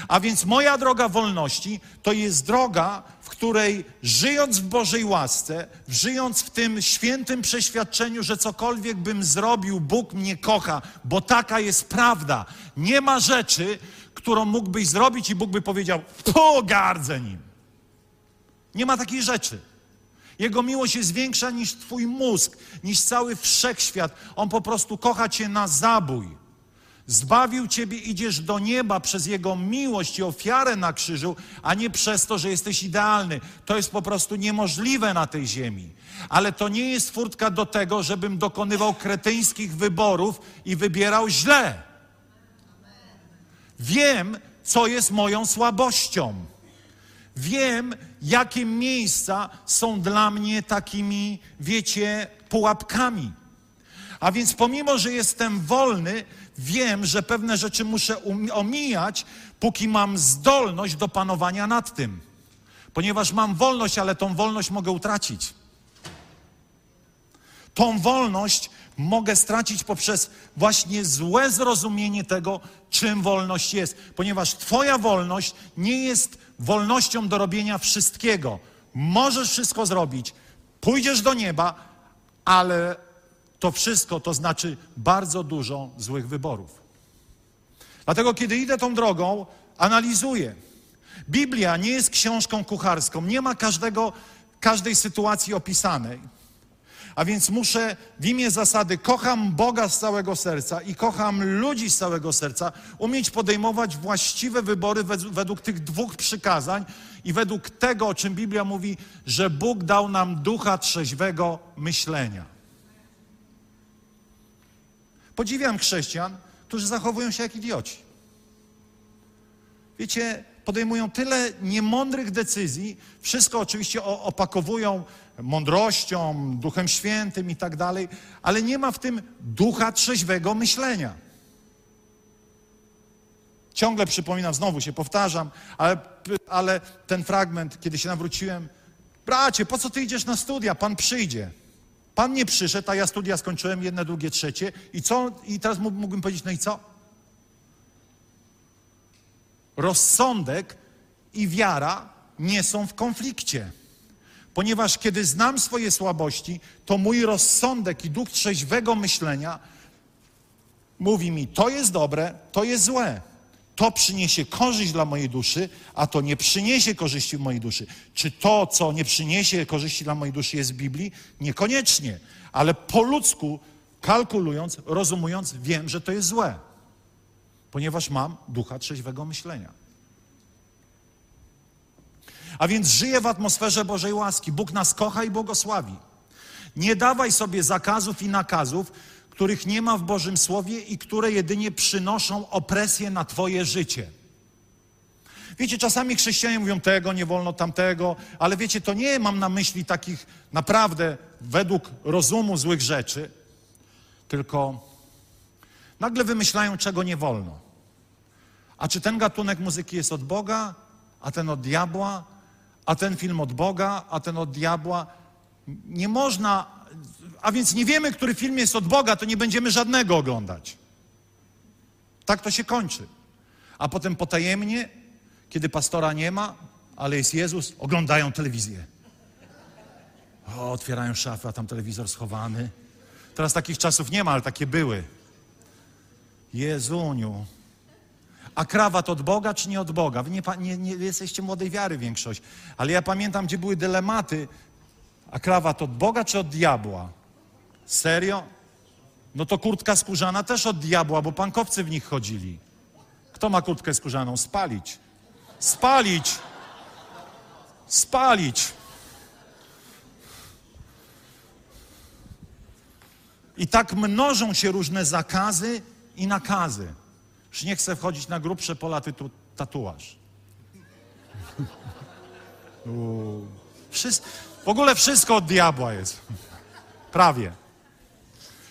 [SPEAKER 1] A więc moja droga wolności to jest droga, w której żyjąc w Bożej łasce, żyjąc w tym świętym przeświadczeniu, że cokolwiek bym zrobił, Bóg mnie kocha, bo taka jest prawda. Nie ma rzeczy, którą mógłbyś zrobić i Bóg by powiedział: Pogardzę nim. Nie ma takiej rzeczy. Jego miłość jest większa niż Twój mózg, niż cały wszechświat. On po prostu kocha Cię na zabój. Zbawił Ciebie, idziesz do nieba przez Jego miłość i ofiarę na krzyżu, a nie przez to, że jesteś idealny. To jest po prostu niemożliwe na tej ziemi. Ale to nie jest furtka do tego, żebym dokonywał kretyńskich wyborów i wybierał źle. Wiem, co jest moją słabością. Wiem, jakie miejsca są dla mnie takimi, wiecie, pułapkami. A więc pomimo, że jestem wolny, wiem, że pewne rzeczy muszę um-, omijać, póki mam zdolność do panowania nad tym. Ponieważ mam wolność, ale tą wolność mogę utracić. Tą wolność mogę stracić poprzez właśnie złe zrozumienie tego, czym wolność jest. Ponieważ Twoja wolność nie jest wolnością do robienia wszystkiego. Możesz wszystko zrobić, pójdziesz do nieba, ale to wszystko to znaczy bardzo dużo złych wyborów. Dlatego, kiedy idę tą drogą, analizuję. Biblia nie jest książką kucharską, nie ma każdego, każdej sytuacji opisanej. A więc muszę w imię zasady kocham Boga z całego serca i kocham ludzi z całego serca, umieć podejmować właściwe wybory według tych dwóch przykazań i według tego, o czym Biblia mówi, że Bóg dał nam ducha trzeźwego myślenia. Podziwiam chrześcijan, którzy zachowują się jak idioci. Wiecie, podejmują tyle niemądrych decyzji, wszystko oczywiście opakowują mądrością, Duchem Świętym i tak dalej, ale nie ma w tym ducha trzeźwego myślenia. Ciągle przypominam, znowu się powtarzam, ale, ale ten fragment, kiedy się nawróciłem, Bracie, po co ty idziesz na studia? Pan przyjdzie. Pan nie przyszedł, a ja studia skończyłem, jedne, drugie, trzecie. I co? I teraz mógłbym powiedzieć, no i co? Rozsądek i wiara nie są w konflikcie. Ponieważ kiedy znam swoje słabości, to mój rozsądek i duch trzeźwego myślenia mówi mi, to jest dobre, to jest złe. To przyniesie korzyść dla mojej duszy, a to nie przyniesie korzyści w mojej duszy. Czy to, co nie przyniesie korzyści dla mojej duszy, jest w Biblii? Niekoniecznie. Ale po ludzku, kalkulując, rozumując, wiem, że to jest złe. Ponieważ mam ducha trzeźwego myślenia. A więc żyję w atmosferze Bożej łaski. Bóg nas kocha i błogosławi. Nie dawaj sobie zakazów i nakazów, których nie ma w Bożym Słowie i które jedynie przynoszą opresję na Twoje życie. Wiecie, czasami chrześcijanie mówią tego, nie wolno tamtego, ale wiecie, to nie mam na myśli takich naprawdę według rozumu złych rzeczy, tylko nagle wymyślają, czego nie wolno. A czy ten gatunek muzyki jest od Boga, a ten od diabła, a ten film od Boga, a ten od diabła? Nie można a więc nie wiemy, który film jest od Boga, to nie będziemy żadnego oglądać. Tak to się kończy. A potem potajemnie, kiedy pastora nie ma, ale jest Jezus, oglądają telewizję. O, otwierają szafę, a tam telewizor schowany. Teraz takich czasów nie ma, ale takie były. Jezuniu. A krawat od Boga czy nie od Boga? Wy nie, nie, nie jesteście młodej wiary większość. Ale ja pamiętam, gdzie były dylematy. A krawat od Boga czy od diabła? Serio? No to kurtka skórzana też od diabła, bo pankowcy w nich chodzili. Kto ma kurtkę skórzaną? Spalić. Spalić. Spalić. I tak mnożą się różne zakazy i nakazy. Już nie chcę wchodzić na grubsze pola tytuł tatuaż. w ogóle wszystko od diabła jest. Prawie.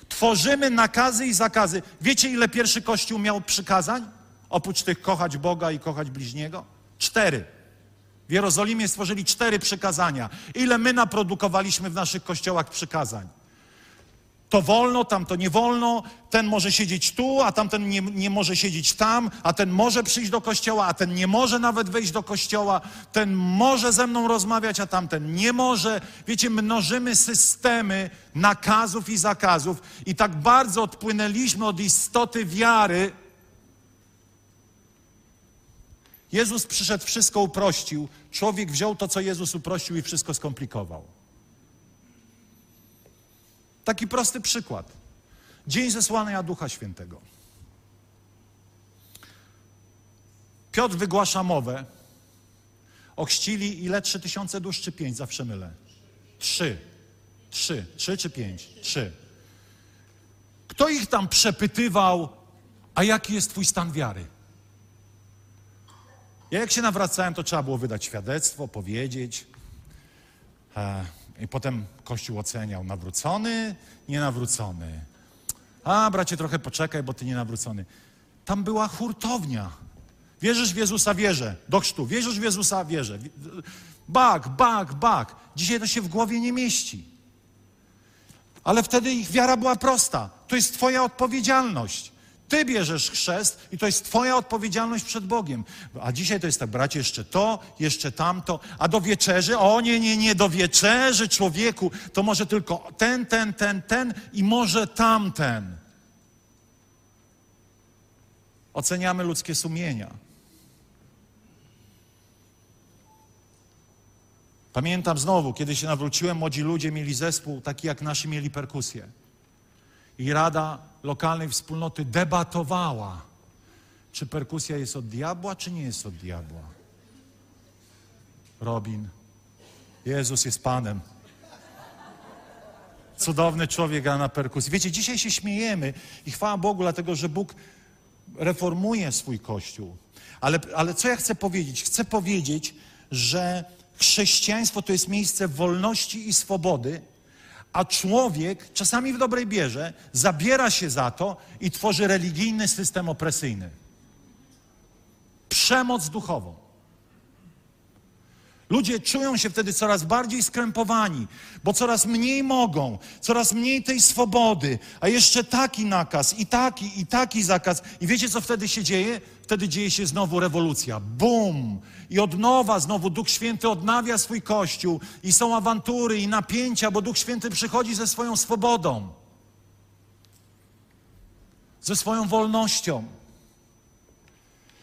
[SPEAKER 1] Tworzymy nakazy i zakazy. Wiecie, ile pierwszy Kościół miał przykazań? Oprócz tych kochać Boga i kochać bliźniego? Cztery. W Jerozolimie stworzyli cztery przykazania. Ile my naprodukowaliśmy w naszych kościołach przykazań? To wolno, tam to nie wolno, ten może siedzieć tu, a tamten nie, nie może siedzieć tam, a ten może przyjść do kościoła, a ten nie może nawet wejść do kościoła, ten może ze mną rozmawiać, a tamten nie może. Wiecie, mnożymy systemy nakazów i zakazów i tak bardzo odpłynęliśmy od istoty wiary. Jezus przyszedł, wszystko uprościł. Człowiek wziął to, co Jezus uprościł i wszystko skomplikował. Taki prosty przykład. Dzień zesłania Ducha Świętego. Piotr wygłasza mowę. Ochrzcili ile? Trzy tysiące dusz czy pięć? Zawsze mylę. Trzy. Trzy. Trzy czy pięć? Trzy. Kto ich tam przepytywał, a jaki jest twój stan wiary? Ja jak się nawracałem, to trzeba było wydać świadectwo, powiedzieć. E, i potem Kościół oceniał, nawrócony, nienawrócony. A, bracie, trochę poczekaj, bo ty nienawrócony. Tam była hurtownia. Wierzysz w Jezusa? Wierzę. Do chrztu. Wierzysz w Jezusa? Wierzę. Bak, bak, bak. Dzisiaj to się w głowie nie mieści. Ale wtedy ich wiara była prosta. To jest Twoja odpowiedzialność. Ty bierzesz chrzest i to jest Twoja odpowiedzialność przed Bogiem. A dzisiaj to jest tak, bracie, jeszcze to, jeszcze tamto, a do wieczerzy, o nie, nie, nie, do wieczerzy człowieku, to może tylko ten, ten, ten, ten i może tamten. Oceniamy ludzkie sumienia. Pamiętam znowu, kiedy się nawróciłem, młodzi ludzie mieli zespół, taki jak nasi mieli perkusję. I Rada Lokalnej Wspólnoty debatowała, czy perkusja jest od diabła, czy nie jest od diabła. Robin, Jezus jest Panem. Cudowny człowiek na perkusji. Wiecie, dzisiaj się śmiejemy i chwała Bogu, dlatego że Bóg reformuje swój Kościół. Ale, ale co ja chcę powiedzieć? Chcę powiedzieć, że chrześcijaństwo to jest miejsce wolności i swobody, a człowiek, czasami w dobrej bierze, zabiera się za to i tworzy religijny system opresyjny. Przemoc duchową. Ludzie czują się wtedy coraz bardziej skrępowani, bo coraz mniej mogą, coraz mniej tej swobody, a jeszcze taki nakaz, i taki, i taki zakaz. I wiecie, co wtedy się dzieje? Wtedy dzieje się znowu rewolucja. Bum! I od nowa znowu Duch Święty odnawia swój kościół, i są awantury, i napięcia, bo Duch Święty przychodzi ze swoją swobodą, ze swoją wolnością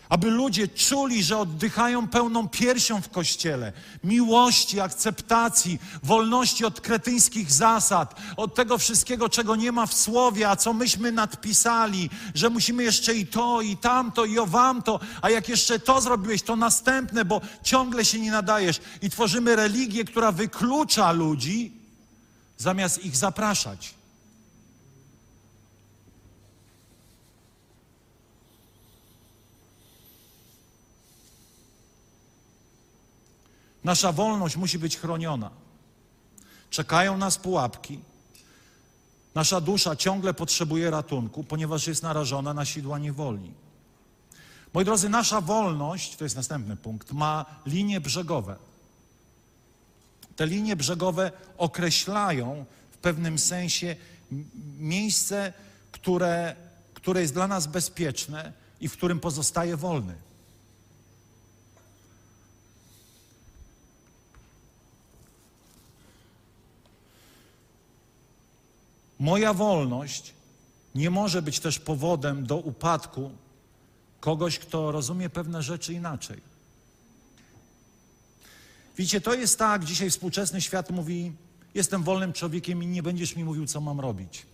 [SPEAKER 1] aby ludzie czuli, że oddychają pełną piersią w kościele, miłości, akceptacji, wolności od kretyńskich zasad, od tego wszystkiego, czego nie ma w słowie, a co myśmy nadpisali, że musimy jeszcze i to, i tamto, i owamto, a jak jeszcze to zrobiłeś, to następne, bo ciągle się nie nadajesz. I tworzymy religię, która wyklucza ludzi, zamiast ich zapraszać. Nasza wolność musi być chroniona. Czekają nas pułapki. Nasza dusza ciągle potrzebuje ratunku, ponieważ jest narażona na sidła niewoli. Moi drodzy, nasza wolność, to jest następny punkt, ma linie brzegowe. Te linie brzegowe określają w pewnym sensie miejsce, które, które jest dla nas bezpieczne i w którym pozostaje wolny. Moja wolność nie może być też powodem do upadku kogoś, kto rozumie pewne rzeczy inaczej. Widzicie, to jest tak, dzisiaj współczesny świat mówi: Jestem wolnym człowiekiem i nie będziesz mi mówił, co mam robić.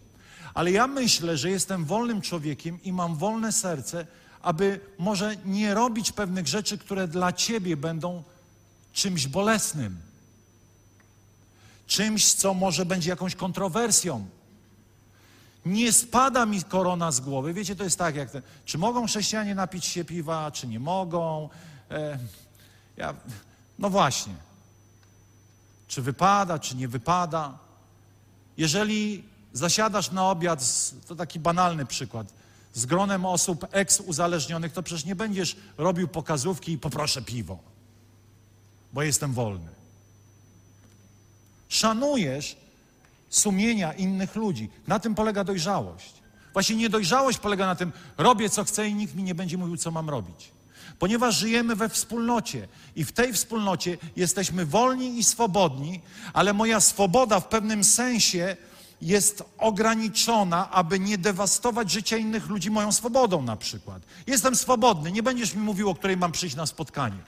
[SPEAKER 1] Ale ja myślę, że jestem wolnym człowiekiem i mam wolne serce, aby może nie robić pewnych rzeczy, które dla ciebie będą czymś bolesnym, czymś, co może będzie jakąś kontrowersją. Nie spada mi korona z głowy. Wiecie, to jest tak, jak ten, czy mogą chrześcijanie napić się piwa, czy nie mogą. E, ja, no właśnie. Czy wypada, czy nie wypada. Jeżeli zasiadasz na obiad, z, to taki banalny przykład, z gronem osób eks-uzależnionych, to przecież nie będziesz robił pokazówki i poproszę piwo, bo jestem wolny. Szanujesz sumienia innych ludzi. Na tym polega dojrzałość. Właśnie niedojrzałość polega na tym, robię co chcę i nikt mi nie będzie mówił, co mam robić. Ponieważ żyjemy we wspólnocie i w tej wspólnocie jesteśmy wolni i swobodni, ale moja swoboda w pewnym sensie jest ograniczona, aby nie dewastować życia innych ludzi moją swobodą na przykład. Jestem swobodny, nie będziesz mi mówił, o której mam przyjść na spotkanie.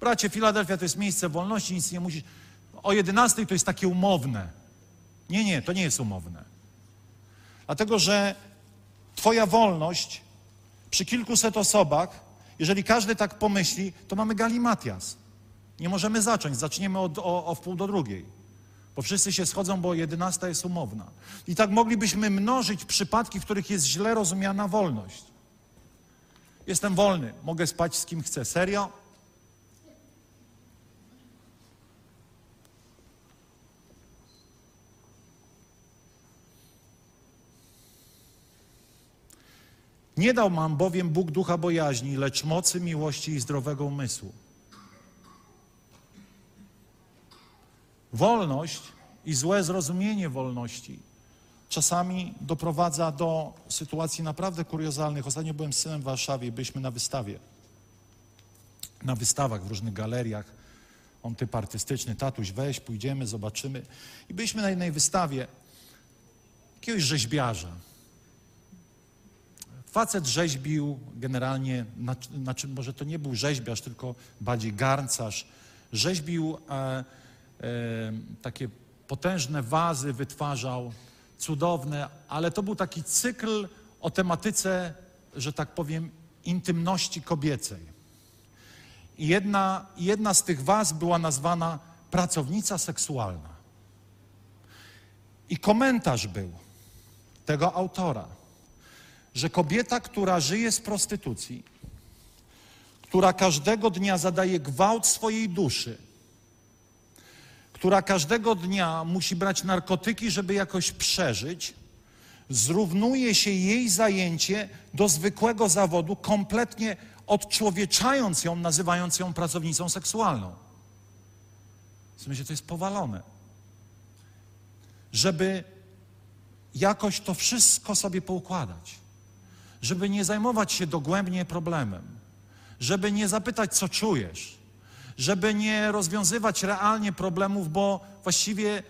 [SPEAKER 1] Bracie, Filadelfia to jest miejsce wolności, nic nie musisz. O 11 to jest takie umowne. Nie, nie, to nie jest umowne. Dlatego, że Twoja wolność przy kilkuset osobach, jeżeli każdy tak pomyśli, to mamy galimatias. Nie możemy zacząć. Zaczniemy od, o, o wpół do drugiej. Bo wszyscy się schodzą, bo jedenasta jest umowna. I tak moglibyśmy mnożyć przypadki, w których jest źle rozumiana wolność. Jestem wolny, mogę spać z kim chcę. Serio? Nie dał nam bowiem Bóg ducha bojaźni, lecz mocy, miłości i zdrowego umysłu. Wolność i złe zrozumienie wolności czasami doprowadza do sytuacji naprawdę kuriozalnych. Ostatnio byłem z synem w Warszawie i byliśmy na wystawie. Na wystawach w różnych galeriach. On typ artystyczny, tatuś, weź, pójdziemy, zobaczymy. I byliśmy na jednej wystawie jakiegoś rzeźbiarza. Facet rzeźbił generalnie, znaczy może to nie był rzeźbiarz, tylko bardziej garncarz. Rzeźbił e, e, takie potężne wazy, wytwarzał, cudowne, ale to był taki cykl o tematyce, że tak powiem, intymności kobiecej. I jedna, jedna z tych waz była nazwana pracownica seksualna. I komentarz był tego autora że kobieta, która żyje z prostytucji, która każdego dnia zadaje gwałt swojej duszy, która każdego dnia musi brać narkotyki, żeby jakoś przeżyć, zrównuje się jej zajęcie do zwykłego zawodu, kompletnie odczłowieczając ją, nazywając ją pracownicą seksualną. W sensie to jest powalone. Żeby jakoś to wszystko sobie poukładać. Żeby nie zajmować się dogłębnie problemem. Żeby nie zapytać, co czujesz. Żeby nie rozwiązywać realnie problemów, bo właściwie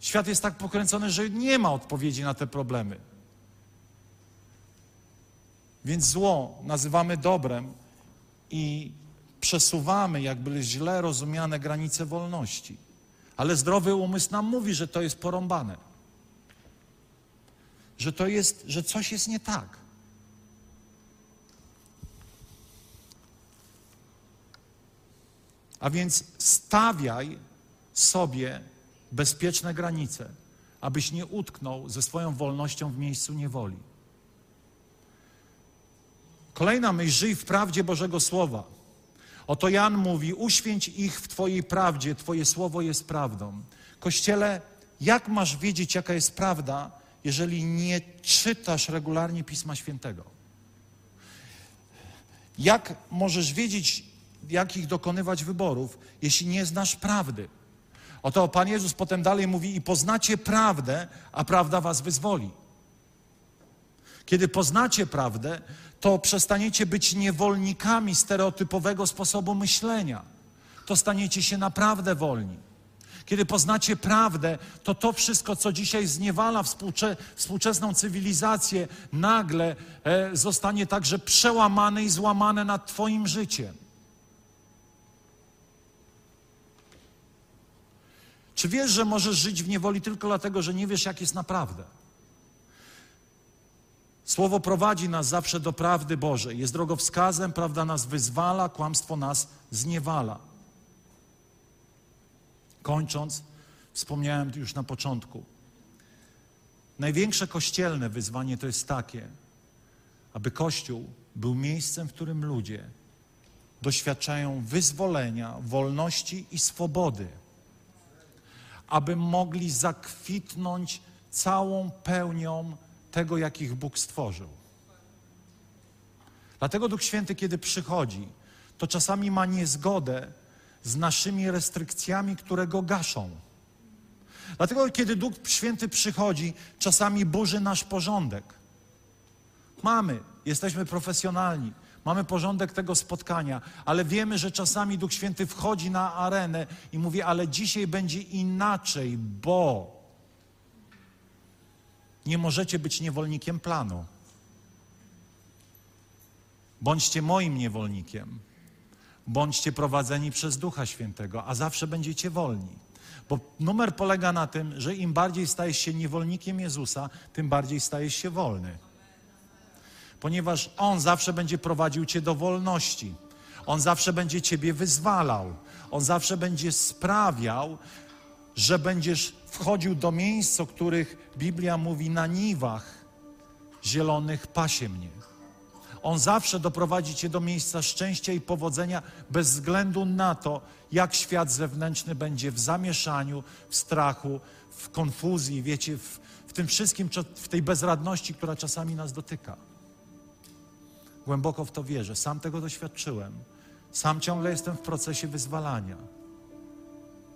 [SPEAKER 1] świat jest tak pokręcony, że nie ma odpowiedzi na te problemy. Więc zło nazywamy dobrem i przesuwamy jakby źle rozumiane granice wolności. Ale zdrowy umysł nam mówi, że to jest porąbane. Że to jest, że coś jest nie tak. A więc stawiaj sobie bezpieczne granice, abyś nie utknął ze swoją wolnością w miejscu niewoli. Kolejna myśl, żyj w prawdzie Bożego Słowa. Oto Jan mówi, uświęć ich w Twojej prawdzie, Twoje słowo jest prawdą. Kościele, jak masz wiedzieć, jaka jest prawda, jeżeli nie czytasz regularnie Pisma Świętego? Jak możesz wiedzieć, jakich dokonywać wyborów, jeśli nie znasz prawdy? Oto Pan Jezus potem dalej mówi, i poznacie prawdę, a prawda was wyzwoli. Kiedy poznacie prawdę, to przestaniecie być niewolnikami stereotypowego sposobu myślenia. To staniecie się naprawdę wolni. Kiedy poznacie prawdę, to to wszystko, co dzisiaj zniewala współcze, współczesną cywilizację, nagle e, zostanie także przełamane i złamane nad Twoim życiem. Czy wiesz, że możesz żyć w niewoli tylko dlatego, że nie wiesz, jak jest naprawdę? Słowo prowadzi nas zawsze do prawdy Bożej. Jest drogowskazem, prawda nas wyzwala, kłamstwo nas zniewala. Kończąc, wspomniałem już na początku. Największe kościelne wyzwanie to jest takie, aby Kościół był miejscem, w którym ludzie doświadczają wyzwolenia, wolności i swobody, aby mogli zakwitnąć całą pełnią tego, jakich Bóg stworzył. Dlatego Duch Święty, kiedy przychodzi, to czasami ma niezgodę z naszymi restrykcjami, które go gaszą. Dlatego, kiedy Duch Święty przychodzi, czasami burzy nasz porządek. Mamy, jesteśmy profesjonalni, mamy porządek tego spotkania, ale wiemy, że czasami Duch Święty wchodzi na arenę i mówi: Ale dzisiaj będzie inaczej, bo nie możecie być niewolnikiem planu. Bądźcie moim niewolnikiem. Bądźcie prowadzeni przez Ducha Świętego, a zawsze będziecie wolni. Bo numer polega na tym, że im bardziej stajesz się niewolnikiem Jezusa, tym bardziej stajesz się wolny. Ponieważ On zawsze będzie prowadził cię do wolności. On zawsze będzie ciebie wyzwalał. On zawsze będzie sprawiał, że będziesz wchodził do miejsc, o których Biblia mówi na niwach zielonych pasie mnie. On zawsze doprowadzi cię do miejsca szczęścia i powodzenia bez względu na to, jak świat zewnętrzny będzie w zamieszaniu, w strachu, w konfuzji, wiecie, w, w tym wszystkim, w tej bezradności, która czasami nas dotyka. Głęboko w to wierzę. Sam tego doświadczyłem. Sam ciągle jestem w procesie wyzwalania.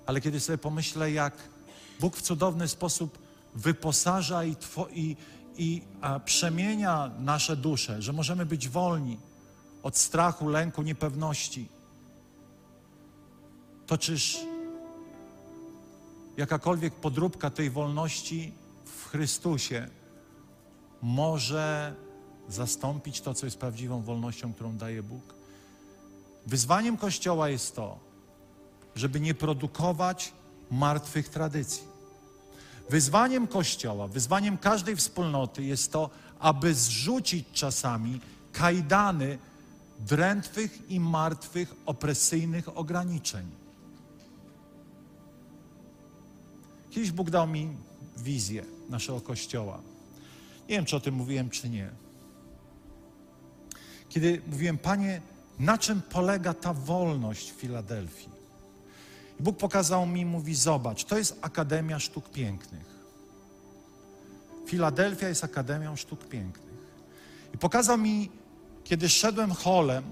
[SPEAKER 1] Ale kiedy sobie pomyślę, jak Bóg w cudowny sposób wyposaża i, i, i a, przemienia nasze dusze, że możemy być wolni od strachu, lęku, niepewności, to czyż jakakolwiek podróbka tej wolności w Chrystusie może zastąpić to, co jest prawdziwą wolnością, którą daje Bóg? Wyzwaniem Kościoła jest to, żeby nie produkować martwych tradycji. Wyzwaniem Kościoła, wyzwaniem każdej wspólnoty jest to, aby zrzucić czasami kajdany drętwych i martwych, opresyjnych ograniczeń. Kiedyś Bóg dał mi wizję naszego Kościoła. Nie wiem, czy o tym mówiłem, czy nie. Kiedy mówiłem, Panie, na czym polega ta wolność w Filadelfii? I Bóg pokazał mi, mówi, zobacz, to jest Akademia Sztuk Pięknych. Filadelfia jest Akademią Sztuk Pięknych. I pokazał mi, kiedy szedłem holem,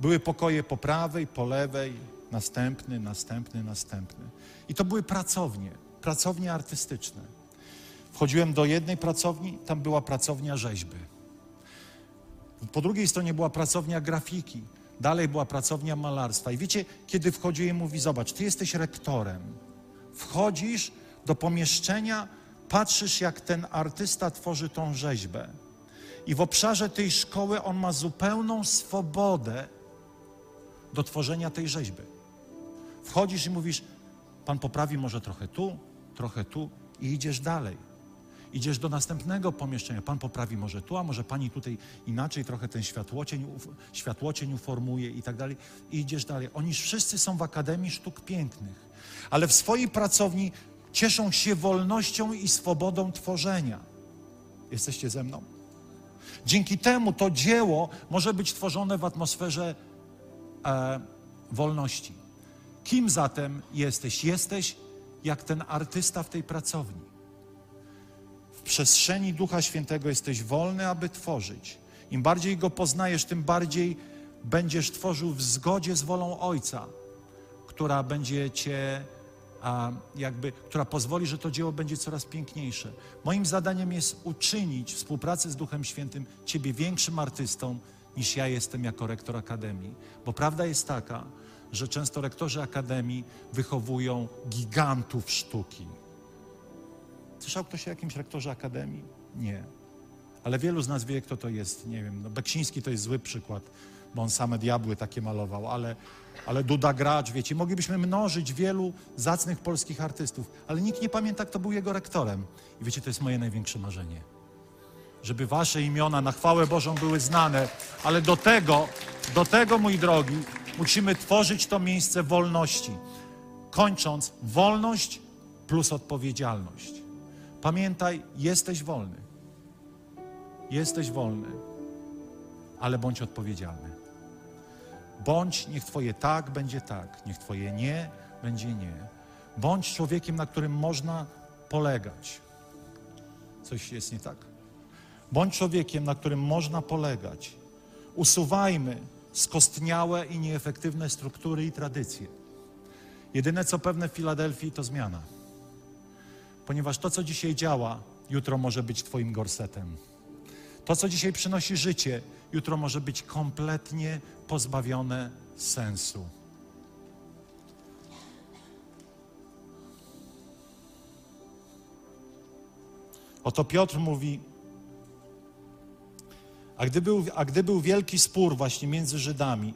[SPEAKER 1] były pokoje po prawej, po lewej, następny, następny, następny. I to były pracownie, pracownie artystyczne. Wchodziłem do jednej pracowni, tam była pracownia rzeźby. Po drugiej stronie była pracownia grafiki, dalej była pracownia malarstwa. I wiecie, kiedy wchodziłem, mówi: Zobacz, ty jesteś rektorem. Wchodzisz do pomieszczenia, patrzysz, jak ten artysta tworzy tą rzeźbę. I w obszarze tej szkoły on ma zupełną swobodę do tworzenia tej rzeźby. Wchodzisz i mówisz: Pan poprawi może trochę tu, trochę tu, i idziesz dalej. Idziesz do następnego pomieszczenia. Pan poprawi może tu, a może pani tutaj inaczej trochę ten światłocień, światłocień uformuje i tak dalej. I idziesz dalej. Oni wszyscy są w Akademii Sztuk Pięknych, ale w swojej pracowni cieszą się wolnością i swobodą tworzenia. Jesteście ze mną? Dzięki temu to dzieło może być tworzone w atmosferze e, wolności. Kim zatem jesteś? Jesteś jak ten artysta w tej pracowni. W przestrzeni Ducha Świętego jesteś wolny, aby tworzyć. Im bardziej go poznajesz, tym bardziej będziesz tworzył w zgodzie z wolą Ojca, która będzie cię a jakby, która pozwoli, że to dzieło będzie coraz piękniejsze. Moim zadaniem jest uczynić współpracę z Duchem Świętym Ciebie większym artystą niż ja jestem jako rektor Akademii. Bo prawda jest taka, że często rektorzy Akademii wychowują gigantów sztuki. Słyszał ktoś o jakimś rektorze Akademii? Nie. Ale wielu z nas wie, kto to jest. Nie wiem, no Beksiński to jest zły przykład, bo on same diabły takie malował, ale ale Duda Gracz, wiecie, moglibyśmy mnożyć wielu zacnych polskich artystów, ale nikt nie pamięta, kto był jego rektorem. I wiecie, to jest moje największe marzenie. Żeby wasze imiona na chwałę Bożą były znane, ale do tego, do tego, mój drogi, musimy tworzyć to miejsce wolności. Kończąc, wolność plus odpowiedzialność. Pamiętaj, jesteś wolny. Jesteś wolny, ale bądź odpowiedzialny. Bądź, niech Twoje tak będzie tak, niech Twoje nie będzie nie. Bądź człowiekiem, na którym można polegać. Coś jest nie tak. Bądź człowiekiem, na którym można polegać. Usuwajmy skostniałe i nieefektywne struktury i tradycje. Jedyne co pewne w Filadelfii to zmiana. Ponieważ to, co dzisiaj działa, jutro może być Twoim gorsetem. To, co dzisiaj przynosi życie, jutro może być kompletnie pozbawione sensu. Oto Piotr mówi, a gdy, był, a gdy był wielki spór właśnie między Żydami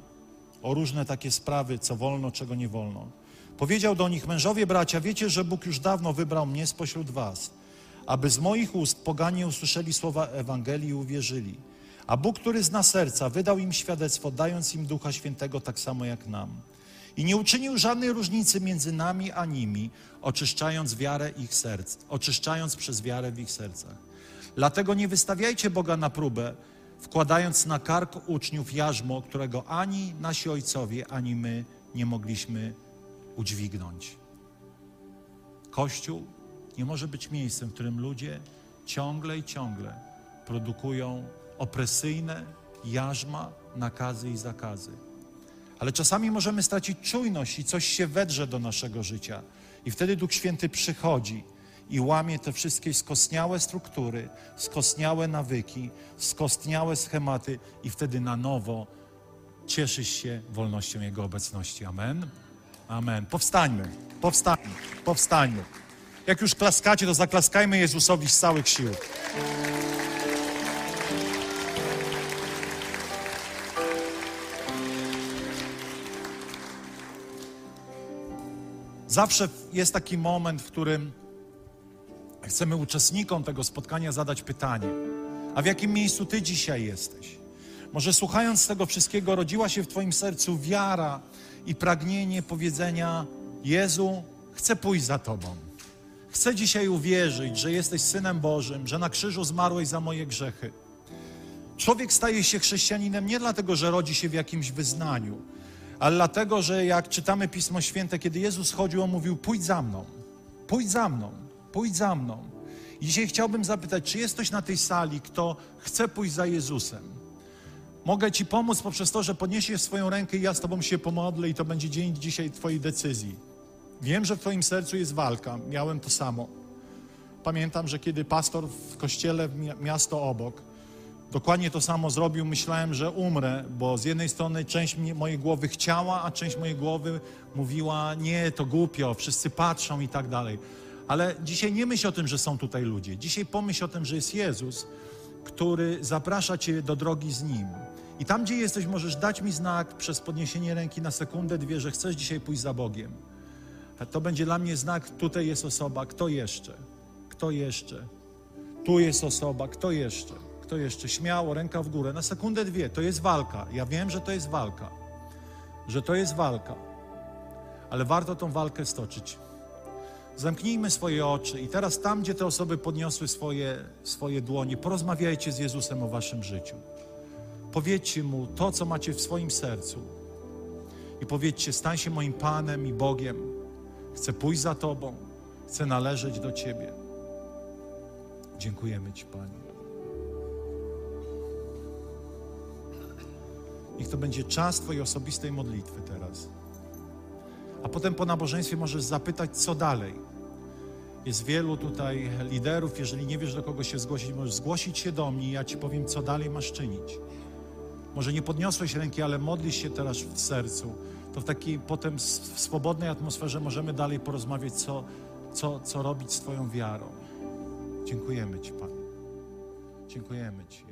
[SPEAKER 1] o różne takie sprawy, co wolno, czego nie wolno, powiedział do nich, mężowie bracia, wiecie, że Bóg już dawno wybrał mnie spośród was, aby z moich ust poganie usłyszeli słowa Ewangelii i uwierzyli. A Bóg, który zna serca, wydał im świadectwo, dając im Ducha Świętego tak samo jak nam. I nie uczynił żadnej różnicy między nami a nimi, oczyszczając wiarę ich serc, oczyszczając przez wiarę w ich sercach. Dlatego nie wystawiajcie Boga na próbę, wkładając na kark uczniów jarzmo, którego ani nasi ojcowie, ani my nie mogliśmy udźwignąć. Kościół nie może być miejscem, w którym ludzie ciągle i ciągle produkują opresyjne jarzma, nakazy i zakazy. Ale czasami możemy stracić czujność i coś się wedrze do naszego życia. I wtedy Duch Święty przychodzi i łamie te wszystkie skostniałe struktury, skostniałe nawyki, skostniałe schematy i wtedy na nowo cieszysz się wolnością Jego obecności. Amen? Amen. Powstańmy, powstańmy, powstańmy. Jak już klaskacie, to zaklaskajmy Jezusowi z całych sił. Zawsze jest taki moment, w którym chcemy uczestnikom tego spotkania zadać pytanie: A w jakim miejscu Ty dzisiaj jesteś? Może słuchając tego wszystkiego, rodziła się w Twoim sercu wiara i pragnienie powiedzenia: Jezu, chcę pójść za Tobą. Chcę dzisiaj uwierzyć, że jesteś synem Bożym, że na krzyżu zmarłeś za moje grzechy. Człowiek staje się chrześcijaninem nie dlatego, że rodzi się w jakimś wyznaniu, ale dlatego, że jak czytamy Pismo Święte, kiedy Jezus chodził, on mówił: Pójdź za mną, pójdź za mną, pójdź za mną. I dzisiaj chciałbym zapytać, czy jest ktoś na tej sali, kto chce pójść za Jezusem? Mogę Ci pomóc poprzez to, że podniesiesz swoją rękę i ja z Tobą się pomodlę i to będzie dzień dzisiaj Twojej decyzji. Wiem, że w Twoim sercu jest walka. Miałem to samo. Pamiętam, że kiedy pastor w kościele w mi- miasto obok dokładnie to samo zrobił, myślałem, że umrę, bo z jednej strony część mojej głowy chciała, a część mojej głowy mówiła, nie, to głupio, wszyscy patrzą i tak dalej. Ale dzisiaj nie myśl o tym, że są tutaj ludzie. Dzisiaj pomyśl o tym, że jest Jezus, który zaprasza Cię do drogi z Nim. I tam, gdzie jesteś, możesz dać mi znak przez podniesienie ręki na sekundę, dwie, że chcesz dzisiaj pójść za Bogiem. To będzie dla mnie znak, tutaj jest osoba, kto jeszcze? Kto jeszcze? Tu jest osoba, kto jeszcze? Kto jeszcze? Śmiało, ręka w górę. Na sekundę, dwie. To jest walka. Ja wiem, że to jest walka. Że to jest walka. Ale warto tą walkę stoczyć. Zamknijmy swoje oczy i teraz tam, gdzie te osoby podniosły swoje, swoje dłonie, porozmawiajcie z Jezusem o waszym życiu. Powiedzcie Mu to, co macie w swoim sercu. I powiedzcie, stań się moim Panem i Bogiem. Chcę pójść za Tobą. Chcę należeć do Ciebie. Dziękujemy Ci, Panie. Niech to będzie czas Twojej osobistej modlitwy teraz. A potem po nabożeństwie możesz zapytać, co dalej. Jest wielu tutaj liderów. Jeżeli nie wiesz, do kogo się zgłosić, możesz zgłosić się do mnie i ja Ci powiem, co dalej masz czynić. Może nie podniosłeś ręki, ale modlisz się teraz w sercu. To w takiej potem w swobodnej atmosferze możemy dalej porozmawiać, co, co, co robić z Twoją wiarą. Dziękujemy Ci, Panie. Dziękujemy Ci,